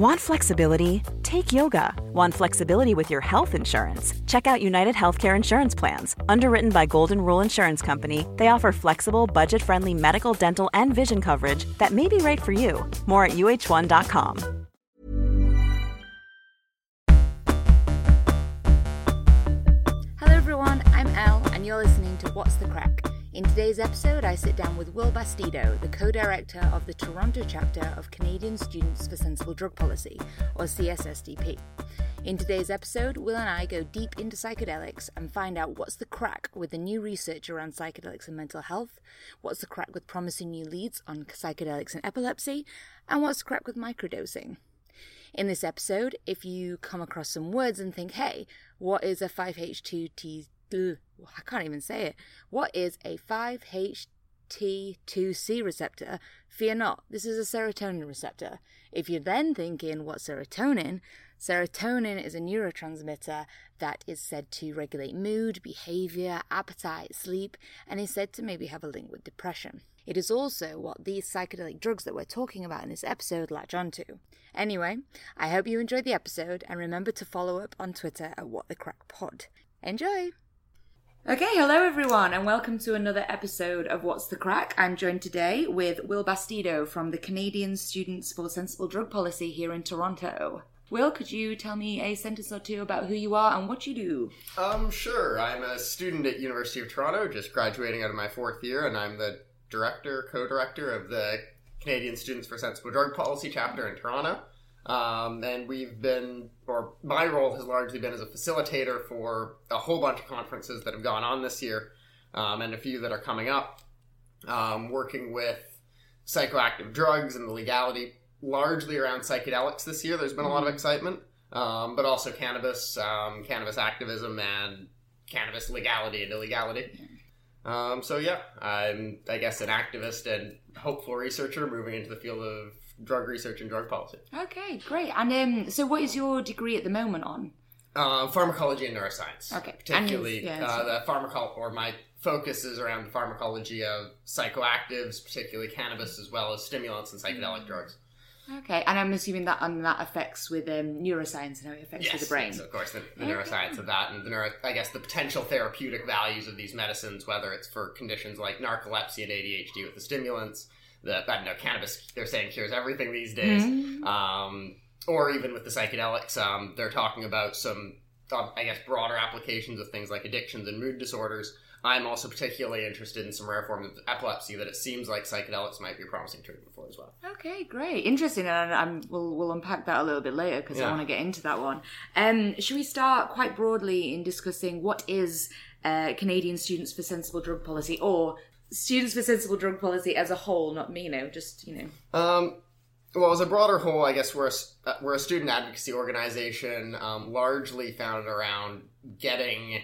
Want flexibility? Take yoga. Want flexibility with your health insurance? Check out United Healthcare Insurance Plans. Underwritten by Golden Rule Insurance Company, they offer flexible, budget friendly medical, dental, and vision coverage that may be right for you. More at uh1.com. Hello, everyone. I'm Elle, and you're listening to What's the Crack? In today's episode, I sit down with Will Bastedo, the co director of the Toronto chapter of Canadian Students for Sensible Drug Policy, or CSSDP. In today's episode, Will and I go deep into psychedelics and find out what's the crack with the new research around psychedelics and mental health, what's the crack with promising new leads on psychedelics and epilepsy, and what's the crack with microdosing. In this episode, if you come across some words and think, hey, what is a 5-HT2T I can't even say it. What is a 5-HT2C receptor? Fear not, this is a serotonin receptor. If you're then thinking, what's serotonin? Serotonin is a neurotransmitter that is said to regulate mood, behavior, appetite, sleep, and is said to maybe have a link with depression. It is also what these psychedelic drugs that we're talking about in this episode latch onto. Anyway, I hope you enjoyed the episode and remember to follow up on Twitter at What the Crack Pod. Enjoy! Okay, hello everyone, and welcome to another episode of What's the Crack. I'm joined today with Will Bastedo from the Canadian Students for Sensible Drug Policy here in Toronto. Will, could you tell me a sentence or two about who you are and what you do? Um, sure. I'm a student at University of Toronto, just graduating out of my fourth year, and I'm the director, co-director of the Canadian Students for Sensible Drug Policy chapter in Toronto. Um, and we've been, or my role has largely been as a facilitator for a whole bunch of conferences that have gone on this year, um, and a few that are coming up, um, working with psychoactive drugs and the legality largely around psychedelics this year. There's been a lot of Mm-hmm. excitement, um, but also cannabis, um, cannabis activism, and cannabis legality and illegality. Um, so yeah, I'm I guess an activist and hopeful researcher moving into the field of drug research and drug policy. Okay, great. And um, so, what is your degree at the moment on? Uh, pharmacology and neuroscience. Okay. Particularly yeah, uh, the pharmacology, or my focus is around the pharmacology of psychoactives, particularly cannabis, as well as stimulants and Mm. psychedelic drugs. Okay, and I'm assuming that and that affects with um, neuroscience and how it affects Yes, with the brain. yes, of course, the, the Okay. neuroscience of that, and the neuro, I guess the potential therapeutic values of these medicines, whether it's for conditions like narcolepsy and ADHD with the stimulants, the I don't know, cannabis. They're saying cures everything these days. Mhm. um, or even with the psychedelics, um, they're talking about some, um, I guess, broader applications of things like addictions and mood disorders. I'm also particularly interested in some rare forms of epilepsy that it seems like psychedelics might be a promising treatment for as well. Okay, great, interesting, and um, we'll we'll unpack that a little bit later because I want to get into that one. Um, should we start quite broadly in discussing what is uh, Canadian Students for Sensible Drug Policy, or Students for Sensible Drug Policy as a whole? Not me, know, just you know. Um, well, as a broader whole, I guess we're a, uh, we're a student advocacy organization, um, largely founded around getting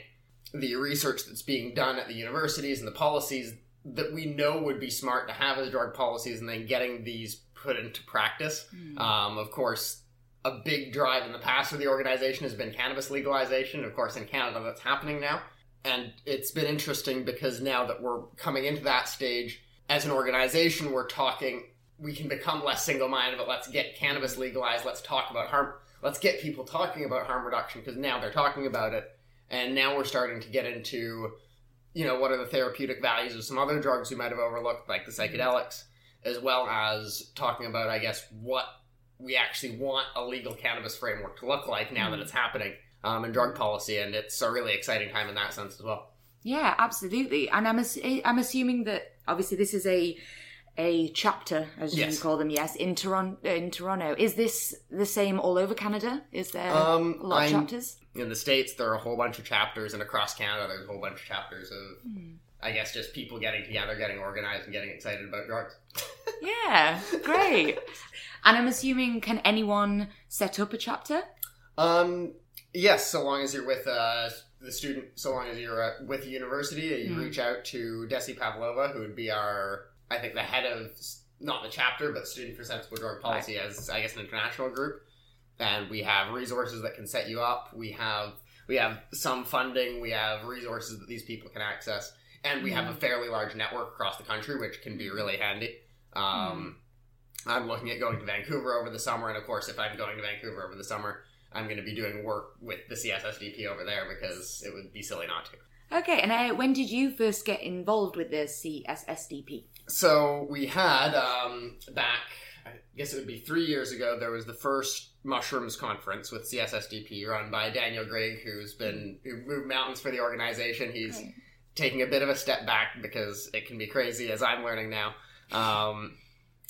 the research that's being done at the universities and the policies that we know would be smart to have as drug policies, and then getting these put into practice. Um, of course, a big drive in the past for the organization has been cannabis legalization. Of course, in Canada, that's happening now. And it's been interesting because now that we're coming into that stage, as an organization, we're talking, we can become less single minded, but let's get cannabis legalized. Let's talk about harm. Let's get people talking about harm reduction because now they're talking about it. And now we're starting to get into, you know, what are the therapeutic values of some other drugs we might have overlooked, like the psychedelics, as well as talking about, I guess, what we actually want a legal cannabis framework to look like now that it's happening um, in drug policy. And it's a really exciting time in that sense as well. Yeah, absolutely. And I'm ass- I'm assuming that obviously this is a a chapter, as Yes. you call them, yes, in Toronto. In Toronto, is this the same all over Canada? Is there Um, a lot of I'm- chapters? In the states there are a whole bunch of chapters and across canada there's a whole bunch of chapters of I guess just people getting together, getting organized, and getting excited about drugs. Yeah, great. and I'm assuming, can anyone set up a chapter? Um, yes, so long as you're with uh, the student, so long as you're uh, with the university, you Mm. reach out to Desi Pavlova, who would be our, I think, the head of not the chapter, but Student for Sensible Drug Policy, as I guess an international group. And we have resources that can set you up. We have we have some funding. We have resources that these people can access, and we have a fairly large network across the country, which can be really handy. Um, I'm looking at going to Vancouver over the summer, and of course, if I'm going to Vancouver over the summer, I'm going to be doing work with the CSSDP over there because it would be silly not to. Okay, and uh, when did you first get involved with the CSSDP? So we had um, back, I guess it would be three years ago. There was the first mushrooms conference with CSSDP run by Daniel Gregg, who's been who moved mountains for the organization. He's Right. taking a bit of a step back because it can be crazy, as I'm learning now. Um,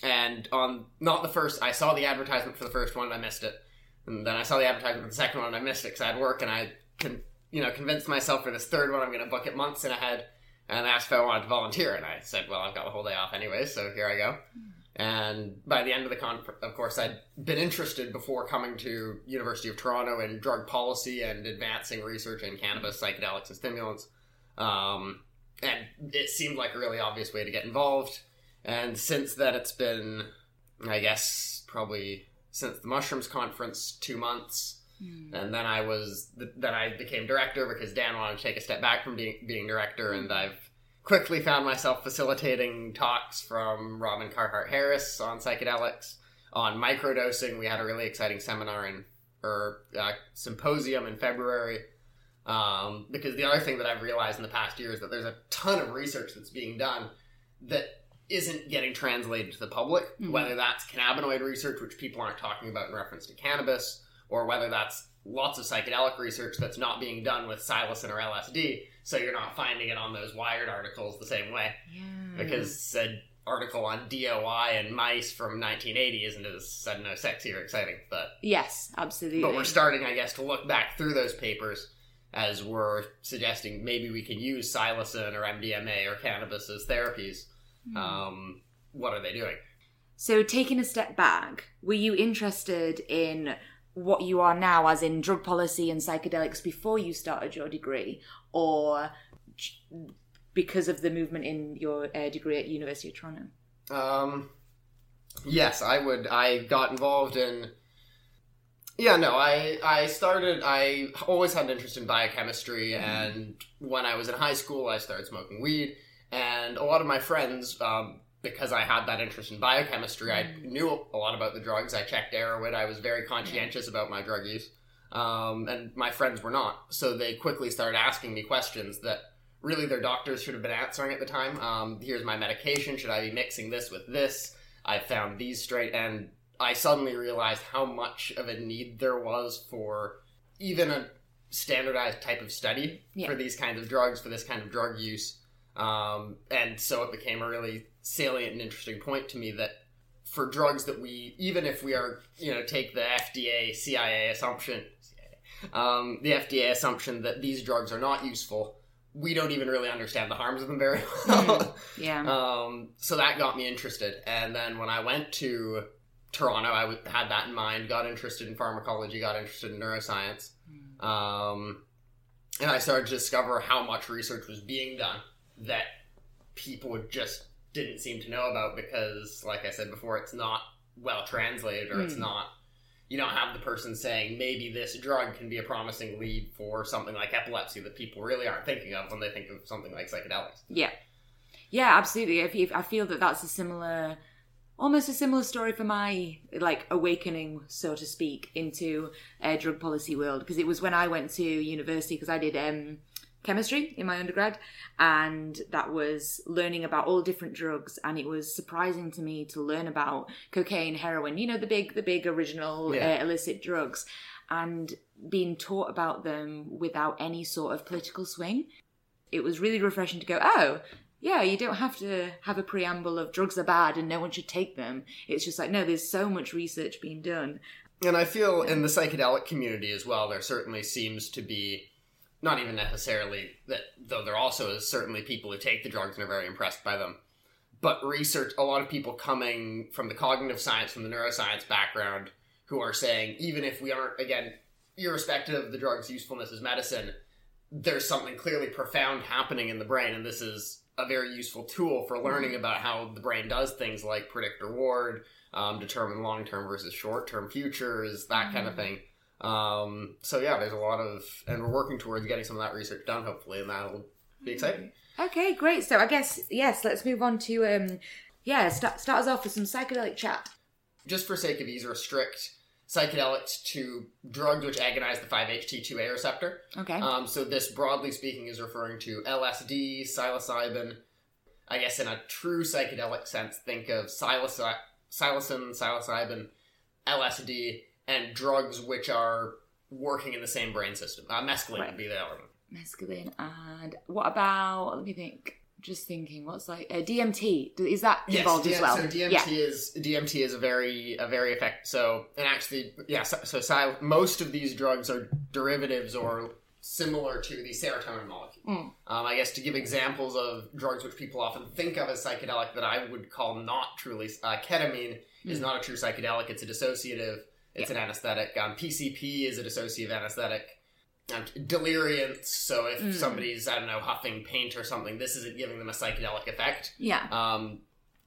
and on not the first, I saw the advertisement for the first one, and I missed it. And then I saw the advertisement for the second one, and I missed it because I had work, and I con- you know convinced myself for this third one I'm going to book it months in ahead. And asked if I wanted to volunteer, and I said, "Well, I've got the whole day off anyway, so here I go." And by the end of the conference, of course, I'd been interested before coming to University of Toronto in drug policy and advancing research in cannabis, psychedelics, and stimulants. Um, and it seemed like a really obvious way to get involved. And since then, it's been, I guess, probably since the mushrooms conference, two months. And then I was, then I became director because Dan wanted to take a step back from being being director, and I've quickly found myself facilitating talks from Robin Carhart Harris on psychedelics, on microdosing. We had a really exciting seminar in or uh, symposium in February. Um, because the other thing that I've realized in the past year is that there's a ton of research that's being done that isn't getting translated to the public, Mhm. whether that's cannabinoid research, which people aren't talking about in reference to cannabis, or whether that's lots of psychedelic research that's not being done with psilocin or LSD, so you're not finding it on those Wired articles the same way. Yeah. Because said article on DOI and mice from 1980 isn't as, I don't sexy or exciting, but yes, absolutely. but we're starting, I guess, to look back through those papers as we're suggesting maybe we can use psilocin or MDMA or cannabis as therapies. Hmm. Um, what are they doing? So, taking a step back, were you interested in what you are now, as in drug policy and psychedelics, before you started your degree, or because of the movement in your uh, degree at University of Toronto? Um, yes, I would. I got involved in. Yeah, no, I I started. I always had an interest in biochemistry, and when I was in high school, I started smoking weed, and a lot of my friends. Um, because I had that interest in biochemistry, I knew a lot about the drugs. I checked Erowid. I was very conscientious about my drug use, um, and my friends were not. So they quickly started asking me questions that really their doctors should have been answering at the time. Um, here's my medication. Should I be mixing this with this? I found these straight, and I suddenly realized how much of a need there was for even a standardized type of study Yeah. for these kinds of drugs, for this kind of drug use. Um, and so it became a really salient and interesting point to me that for drugs that we, even if we are, you know, take the FDA, CIA assumption, um, the FDA assumption that these drugs are not useful, we don't even really understand the harms of them very well. Yeah. Um, so that got me interested. And then when I went to Toronto, I w- had that in mind, got interested in pharmacology, got interested in neuroscience. Um, and I started to discover how much research was being done that people just didn't seem to know about because, like I said before, it's not well translated or it's Mm. not. You don't have the person saying maybe this drug can be a promising lead for something like epilepsy that people really aren't thinking of when they think of something like psychedelics. Yeah, yeah, absolutely. I feel, I feel that that's a similar, almost a similar story for my like awakening, so to speak, into a drug policy world. Because it was when I went to university, because I did um, chemistry in my undergrad, and that was learning about all different drugs, and it was surprising to me to learn about cocaine, heroin, you know, the big, the big original Yeah. uh, illicit drugs, and being taught about them without any sort of political swing it was really refreshing to go, oh, yeah, you don't have to have a preamble of drugs are bad and no one should take them. It's just like, no, there's so much research being done. And I feel in the psychedelic community as well, there certainly seems to be not even necessarily that, though there also is certainly people who take the drugs and are very impressed by them. But research, a lot of people coming from the cognitive science, from the neuroscience background, who are saying, even if we aren't, again, irrespective of the drug's usefulness as medicine, there's something clearly profound happening in the brain, and this is a very useful tool for learning about how the brain does things like predict reward, um, determine long term versus short term futures, that kind of thing. Um, so yeah, there's a lot of, and we're working towards getting some of that research done, hopefully, and that'll be exciting. Okay, great. So I guess yes, let's move on to um, yeah, start start us off with some psychedelic chat. Just for sake of ease, restrict psychedelics to drugs which agonize the 5-HT2A receptor. Okay. Um, so this, broadly speaking, is referring to LSD, psilocybin. I guess in a true psychedelic sense, think of psilocy- psilocin, psilocybin, LSD, and drugs which are working in the same brain system. Uh, mescaline Right. would be the other one. Mescaline and what about? Let me think. Just thinking, what's like uh, DMT? Is that involved DM as well? So DMT yeah. is DMT is a very a very effective. So and actually, yeah. So, so sil- most of these drugs are derivatives or similar to the serotonin molecule. Mm. Um, I guess to give examples of drugs which people often think of as psychedelic that I would call not truly uh, ketamine is Mm. not a true psychedelic. It's a dissociative. It's an anesthetic. Um, PCP is a dissociative anesthetic. Um. So if Mm. somebody's I don't know huffing paint or something, this isn't giving them a psychedelic effect. Yeah. Um,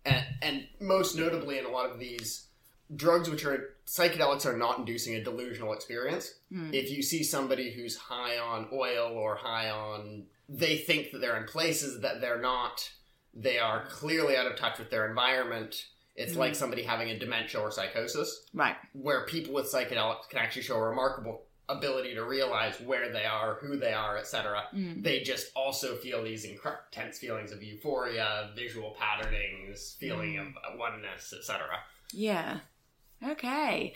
and, and most notably, in a lot of these drugs, which are psychedelics, are not inducing a delusional experience. Hmm. If you see somebody who's high on oil or high on, they think that they're in places that they're not. They are clearly out of touch with their environment. It's Hmm. like somebody having a dementia or psychosis, Right. where people with psychedelics can actually show a remarkable ability to realize where they are, who they are, etc Mm. they just also feel these intense feelings of euphoria, visual patternings, feeling Mm. of oneness, etc. Yeah. Okay.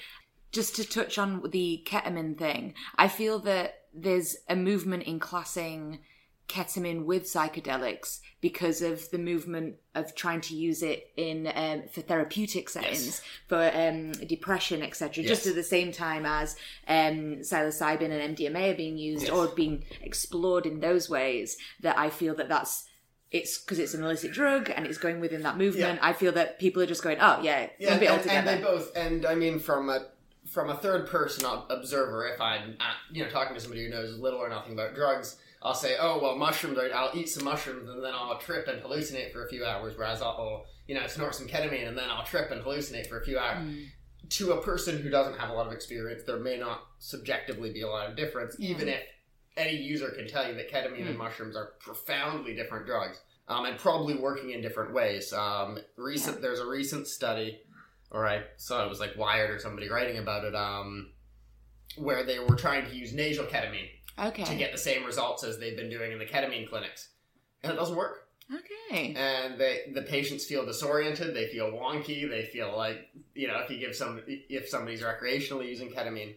Just to touch on the ketamine thing, I feel that there's a movement in classing ketamine with psychedelics because of the movement of trying to use it in um, for therapeutic settings for um, depression etc just at the same time as um, psilocybin and mdma are being used Yes. or being explored in those ways that i feel that that's it's because it's an illicit drug and it's going within that movement Yeah. I feel that people are just going oh yeah, Yeah, lump it all and, and they both, and I mean from a from a third person observer, if I'm at, you know talking to somebody who knows little or nothing about drugs, I'll say, oh well, mushrooms. Are, I'll eat some mushrooms and then I'll trip and hallucinate for a few hours. Whereas I'll you know snort some ketamine and then I'll trip and hallucinate for a few hours. Mm. To a person who doesn't have a lot of experience, there may not subjectively be a lot of difference, even if any user can tell you that ketamine and Mm. mushrooms are profoundly different drugs. Um, and probably working in different ways. Um, recent, there's a recent study, or I saw it was like Wired or somebody writing about it, um, where they were trying to use nasal ketamine okay to get the same results as they've been doing in the ketamine clinics, and it doesn't work. okay And they, the patients feel disoriented, they feel wonky, they feel like you know if you give some if somebody's recreationally using ketamine,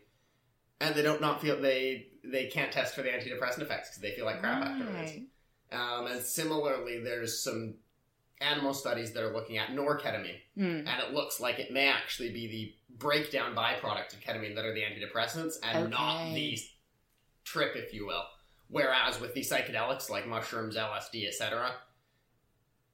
and they don't not feel they they can't test for the antidepressant effects because they feel like crap afterwards. Um, and similarly, there's some animal studies that are looking at norketamine, Hmm. and it looks like it may actually be the breakdown byproduct of ketamine that are the antidepressants, and not the trip, if you will. Whereas with the psychedelics like mushrooms, LSD, etc.,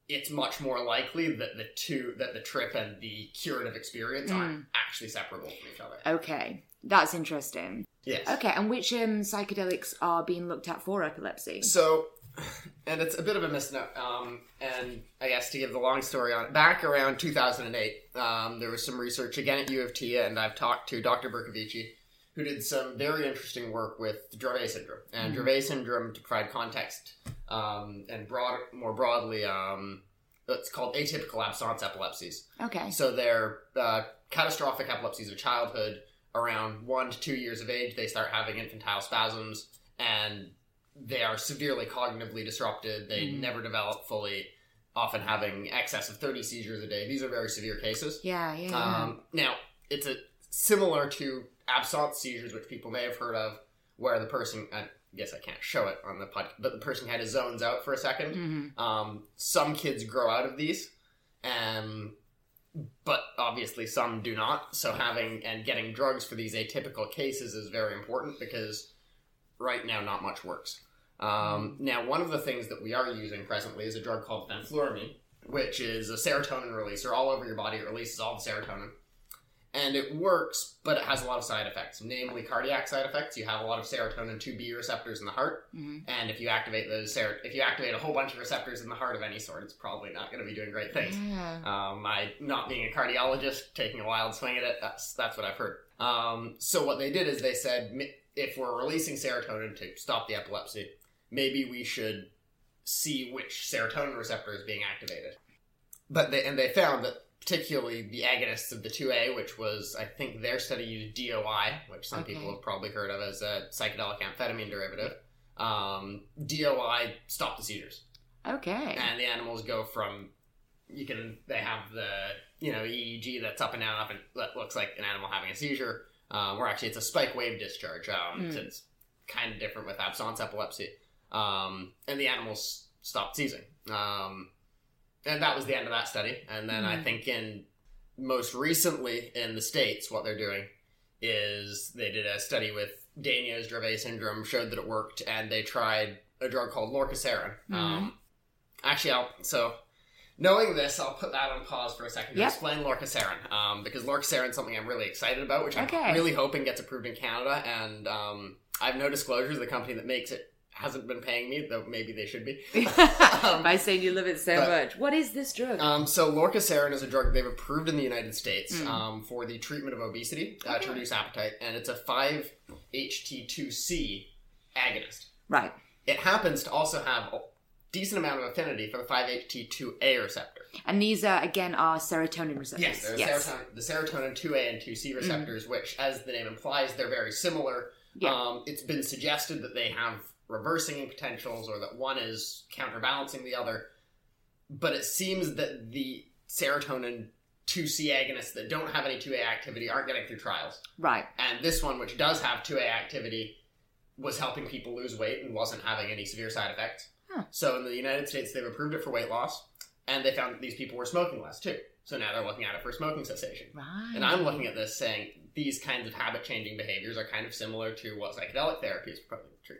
it's much more likely that the two that the trip and the curative experience are Mm. actually separable from each other. Okay, that's interesting. Yes. Okay, and which um, psychedelics are being looked at for epilepsy? So, and it's a bit of a misnomer. Um, and I guess to give the long story on it, back around 2008, um, there was some research again at U of T, and I've talked to Dr. Berkovici, who did some very interesting work with Dravet syndrome. And Dravet syndrome, to provide context, um, and broad, more broadly, um, it's called atypical absence epilepsies. Okay. So they're uh, catastrophic epilepsies of childhood. Around one to two years of age, they start having infantile spasms, and they are severely cognitively disrupted. They Mhm. never develop fully, often having excess of 30 seizures a day. These are very severe cases. Yeah, yeah. Um, now, it's a similar to absence seizures, which people may have heard of, where the person, I guess I can't show it on the podcast, but the person had his zones out for a second. Mhm. Um, some kids grow out of these, um, but obviously some do not. So having and getting drugs for these atypical cases is very important because right now, not much works. Um, now, one of the things that we are using presently is a drug called fenfluramine, which is a serotonin releaser all over your body. It releases all the serotonin and it works, but it has a lot of side effects, namely cardiac side effects. You have a lot of serotonin 2B receptors in the heart, Mhm. and if you activate those, ser- if you activate a whole bunch of receptors in the heart of any sort, it's probably not going to be doing great things. Yeah. Um, I, not being a cardiologist, taking a wild swing at it, that's that's what I've heard. Um, so what they did is they said, if we're releasing serotonin to stop the epilepsy, maybe we should see which serotonin receptor is being activated. But they and they found that particularly the agonists of the 2A, which was I think their study used DOI, which some Okay. people have probably heard of as a psychedelic amphetamine derivative. Um, DOI stopped the seizures Okay. and the animals go from you can they have the you know EEG that's up and down up and that looks like an animal having a seizure um, or actually it's a spike wave discharge um, Mm. so it's kind of different with absence epilepsy um, and the animals stopped seizing um, and that was the end of that study and then I Mm. think in most recently in the states what they're doing is they did a study with Daniel's Dravet syndrome showed that it worked and they tried a drug called lorcaserin Mhm. um, actually I'll so knowing this I'll put that on pause for a second to Yep. explain lorcaserin um, because lorcaserin is something I'm really excited about which Okay. I'm really hoping gets approved in Canada and um, I have no disclosures the company that makes it hasn't been paying me though maybe they should be By saying you love it so but- much. What is this drug? Um, so lorcaserin is a drug they've approved in the United States Mm. um, for the treatment of obesity uh, Okay. to reduce appetite, and it's a 5-HT2C agonist. right. It happens to also have a decent amount of affinity for the 5-HT2A receptor. And these are again are serotonin receptors. Yes, there's Serotonin, the serotonin 2A and 2C receptors, which, as the name implies, they're very similar. Yeah. Um, it's been suggested that they have reversing potentials or that one is counterbalancing the other. But it seems that the serotonin 2C agonists that don't have any 2A activity aren't getting through trials. Right. And this one, which does have 2A activity, was helping people lose weight and wasn't having any severe side effects. Huh. So in the United States, they've approved it for weight loss, and they found that these people were smoking less too. So now they're looking at it for smoking cessation. Right. And I'm looking at this saying these kinds of habit changing behaviors are kind of similar to what psychedelic therapy is proposing to treat.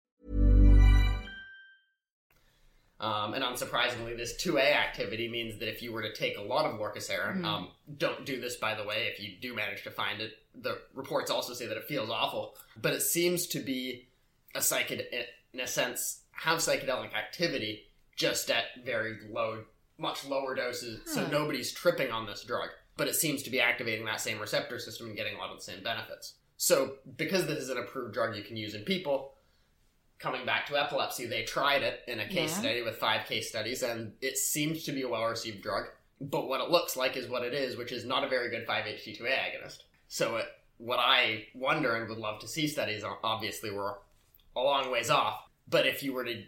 Um, and unsurprisingly, this 2A activity means that if you were to take a lot of lorcaserin, um, don't do this by the way, if you do manage to find it, the reports also say that it feels awful, but it seems to be a psychedelic, in a sense, have psychedelic activity just at very low, much lower doses, so nobody's tripping on this drug, but it seems to be activating that same receptor system and getting a lot of the same benefits. So, because this is an approved drug you can use in people, coming back to epilepsy, they tried it in a case Yeah. study with five case studies, and it seems to be a well received drug. But what it looks like is what it is, which is not a very good 5-HT2A agonist. So, it, what I wonder and would love to see studies on, obviously, we're a long ways off. But if you were to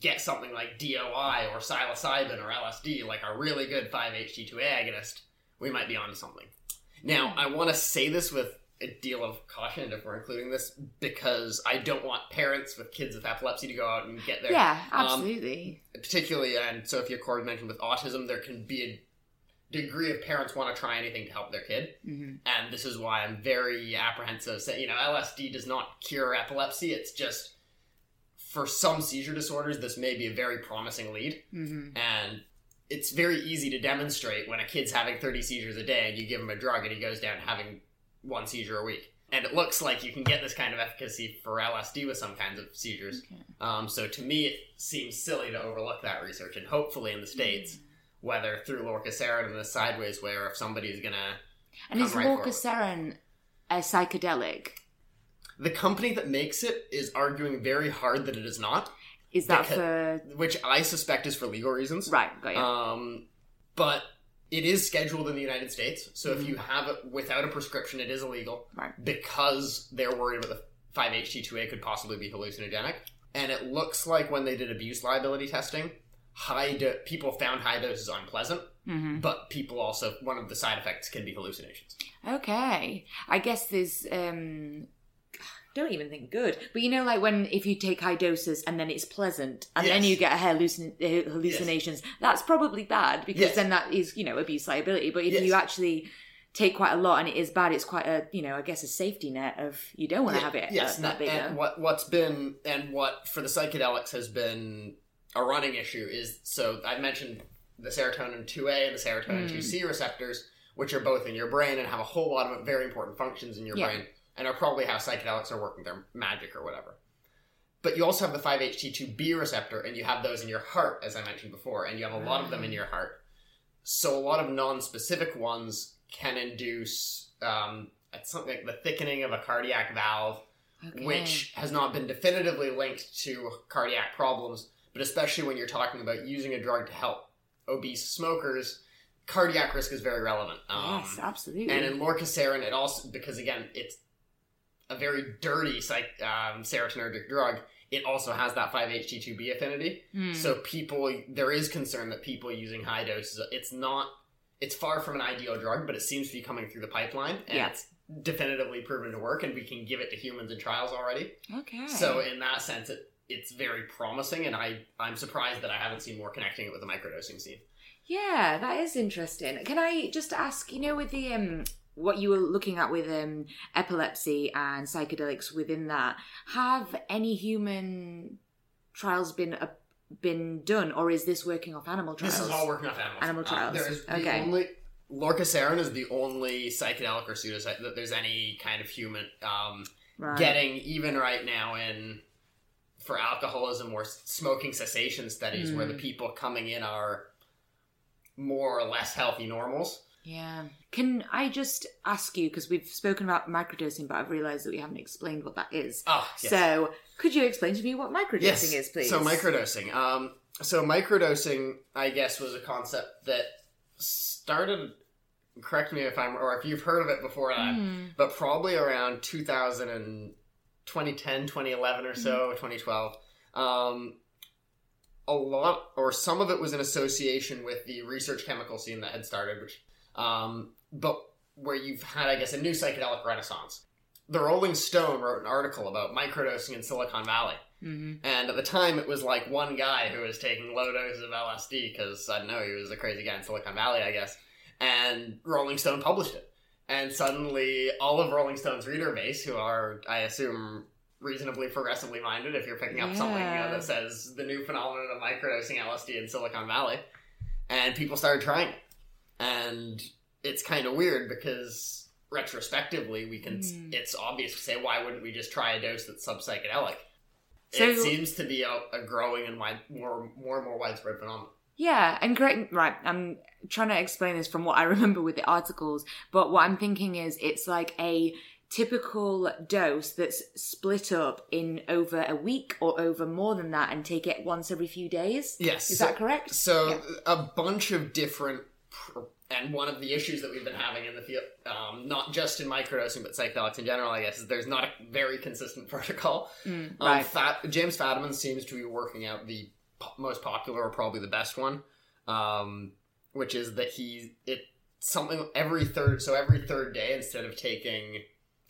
get something like DOI or psilocybin or LSD, like a really good 5-HT2A agonist, we might be onto something. Now, hmm. I want to say this with a deal of caution if we're including this because I don't want parents with kids with epilepsy to go out and get their Yeah, um, absolutely. particularly and Sophia Cord mentioned with autism, there can be a degree of parents want to try anything to help their kid, Mhm. and this is why I'm very apprehensive. Say, you know, LSD does not cure epilepsy; it's just for some seizure disorders, this may be a very promising lead, Mhm. and it's very easy to demonstrate when a kid's having 30 seizures a day and you give him a drug and he goes down having one seizure a week. And it looks like you can get this kind of efficacy for LSD with some kinds of seizures. Um, so to me, it seems silly to overlook that research. And hopefully in the States, whether through Lorcaserin in the sideways way or if somebody's going to. And is right. Lorcaserin a psychedelic? The company that makes it is arguing very hard that it is not, Is that Because- for which I suspect is for legal reasons. right? Got you. Um, but it is scheduled in the United States, so Mm-hmm. if you have it without a prescription, it is illegal. Right. Because they're worried about the 5-HT2A could possibly be hallucinogenic. And it looks like when they did abuse liability testing, high do- people found high doses unpleasant, hmm but people also one of the side effects can be hallucinations. Okay. I guess there's um don't even think good. But you know like when if you take high doses and then it's pleasant and then you get hallucin- uh, hallucinations, that's probably bad because Yes. then that is, you know, abuse liability. But if Yes. you actually take quite a lot and it is bad, it's quite a, you know, I guess a safety net of you don't want to Yeah, have it Yes, uh, that and, what what's been and what for the psychedelics has been a running issue is so I mentioned the serotonin two A and the serotonin two Hmm. C receptors, which are both in your brain and have a whole lot of very important functions in your Yeah. brain, and are probably how psychedelics are working their magic or whatever. But you also have the 5-HT2B receptor, and you have those in your heart, as I mentioned before, and you have a lot of them in your heart. So a lot of non-specific ones can induce um, something like the thickening of a cardiac valve, Okay. which has not been definitively linked to cardiac problems, but especially when you're talking about using a drug to help obese smokers, cardiac risk is very relevant. Um, Yes, absolutely. and in lorcaserin, it also because again it's a very dirty psych, um, serotonergic drug. It also has that 5-HT2B affinity. Hmm. So people, there is concern that people using high doses, it's not, it's far from an ideal drug, but it seems to be coming through the pipeline, and Yeah. it's definitively proven to work, and we can give it to humans in trials already. okay. So in that sense, it it's very promising, and I I'm surprised that I haven't seen more connecting it with the microdosing scene. Yeah, that is interesting. Can I just ask, you know, with the um what you were looking at with um epilepsy and psychedelics within that, have any human trials been uh, been done or is this working off animal trials? This is all working off animals. Animal Uh, trials. there is the Okay. only lorcaserin is the only psychedelic or pseudoscience that there's any kind of human um, right. getting even right now in for alcoholism or smoking cessation studies where Hmm. the people coming in are more or less healthy normals. Yeah. Can I just ask you because we've spoken about microdosing but I've realized that we haven't explained what that is. Oh, yes. So, could you explain to me what microdosing yes. is, please? So microdosing. Um, so microdosing, I guess, was a concept that started. Correct me if I'm, or if you've heard of it before that, Hmm. but probably around 2000 and 2010, 2011 or so, Mm-hmm. 2012. Um, a lot, or some of it was in association with the research chemical scene that had started, which, um, but where you've had, I guess, a new psychedelic renaissance. The Rolling Stone wrote an article about microdosing in Silicon Valley. Mhm. And at the time, it was like one guy who was taking low doses of LSD because I don't know he was a crazy guy in Silicon Valley, I guess. And Rolling Stone published it, and suddenly all of Rolling Stone's reader base, who are I assume reasonably progressively minded, if you're picking up something you know, that says the new phenomenon of microdosing LSD in Silicon Valley, and people started trying it, and it's kind of weird because retrospectively we can Hmm. it's obvious to say why wouldn't we just try a dose that's sub-psychedelic So- it seems to be a, a growing and wide, more more and more widespread phenomenon Yeah, and correct. Right, I'm trying to explain this from what I remember with the articles, but what I'm thinking is it's like a typical dose that's split up in over a week or over more than that, and take it once every few days. yes is so- that correct? so Yeah. a bunch of different and one of the issues that we've been having in the field um, not just in microdosing but psychedelics in general i guess is there's not a very consistent protocol Mm, Um. Fat, James Fadiman seems to be working out the po- most popular, or probably the best one, um, which is that he it something every third. So every third day, instead of taking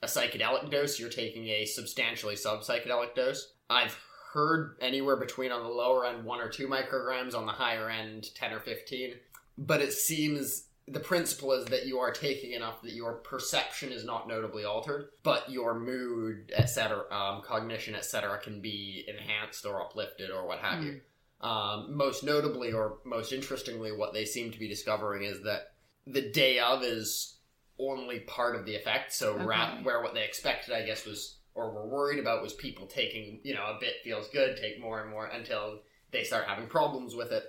a psychedelic dose, you're taking a substantially sub psychedelic dose. I've heard anywhere between on the lower end one or two micrograms, on the higher end ten or fifteen. But it seems the principle is that you are taking enough that your perception is not notably altered, but your mood, etc., um, cognition, etc., can be enhanced or uplifted or what have you. Um, most notably, or most interestingly, what they seem to be discovering is that the day of is only part of the effect. So, ra- Okay. where what they expected, I guess, was or were worried about was people taking, you know, a bit feels good, take more and more until they start having problems with it.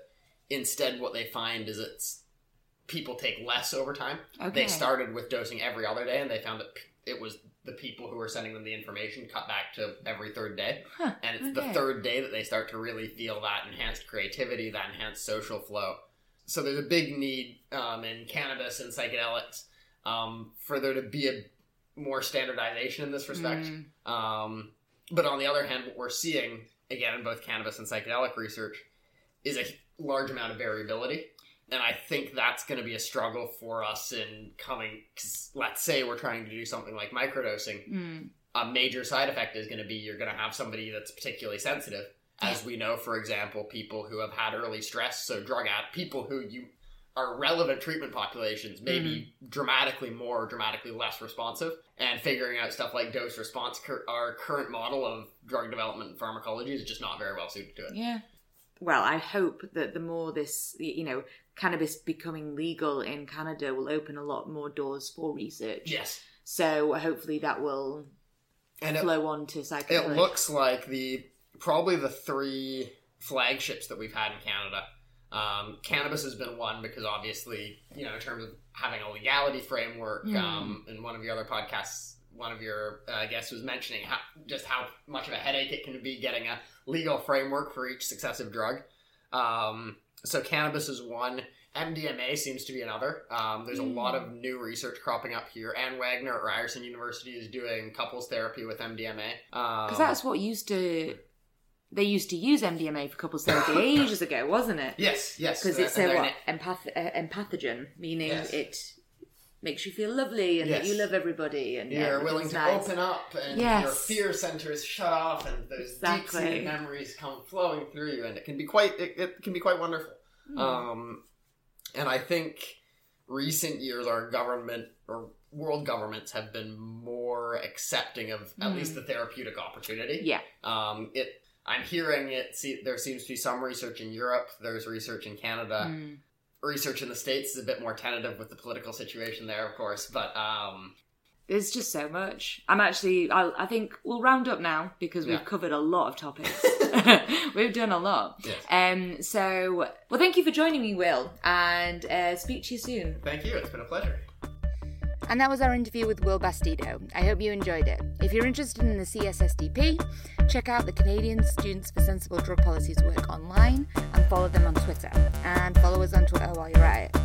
Instead, what they find is it's people take less over time. Okay. They started with dosing every other day, and they found that it was the people who were sending them the information cut back to every third day. Huh, And it's okay. the third day that they start to really feel that enhanced creativity, that enhanced social flow. So there's a big need um, in cannabis and psychedelics um, for there to be a more standardization in this respect. Mm. Um, but on the other hand, what we're seeing, again, in both cannabis and psychedelic research, is a large amount of variability. And I think that's going to be a struggle for us in coming. Cause let's say we're trying to do something like microdosing. Mm. A major side effect is going to be you're going to have somebody that's particularly sensitive. As we know, for example, people who have had early stress, so drug ad, people who you are relevant treatment populations may be dramatically more or dramatically less responsive and figuring out stuff like dose response cur- our current model of drug development and pharmacology is just not very well suited to it Yeah. Well, I hope that the more this, you know, cannabis becoming legal in Canada will open a lot more doors for research. yes So hopefully that will and it, flow on to it looks like the probably the three flagships that we've had in canada um, cannabis has been one because obviously you know in terms of having a legality framework Hmm. um, in one of your other podcasts one of your uh, guests was mentioning how, just how much of a headache it can be getting a legal framework for each successive drug um, so cannabis is one MDMA seems to be another. Um, there's a lot of new research cropping up here. Anne Wagner at Ryerson University is doing couples therapy with MDMA. Um, Because that's what used to, they used to use MDMA for couples therapy ages ago, wasn't it? yes, yes, Because uh, it's a what empath- uh, empathogen, meaning Yes. it makes you feel lovely and that you love everybody and You're willing to nice. open up, and Yes. your fear centers shut off, and those Exactly. deep-seated memories come flowing through you, and it can be quite it, it can be quite wonderful. Hmm. Um, and I think recent years, our government or world governments have been more accepting of at Hmm. least the therapeutic opportunity. Yeah. Um, it. I'm hearing it. See, there seems to be some research in Europe. There's research in Canada. Mm. Research in the states is a bit more tentative with the political situation there, of course. But um, There's just so much. I'm actually, I'll, I think we'll round up now because we've Yeah. covered a lot of topics. we've done a lot. Yes. Um. So, well, thank you for joining me, Will, and uh, speak to you soon. thank you. It's been a pleasure. And that was our interview with Will Bastedo. I hope you enjoyed it. If you're interested in the CSSDP, check out the Canadian Students for Sensible Drug Policies work online and follow them on Twitter. And follow us on Twitter while you're at it.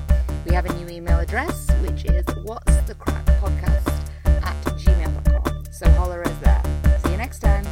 We have a new email address, which is what's the crack podcast at gmail.com. So holler us there. See you next time.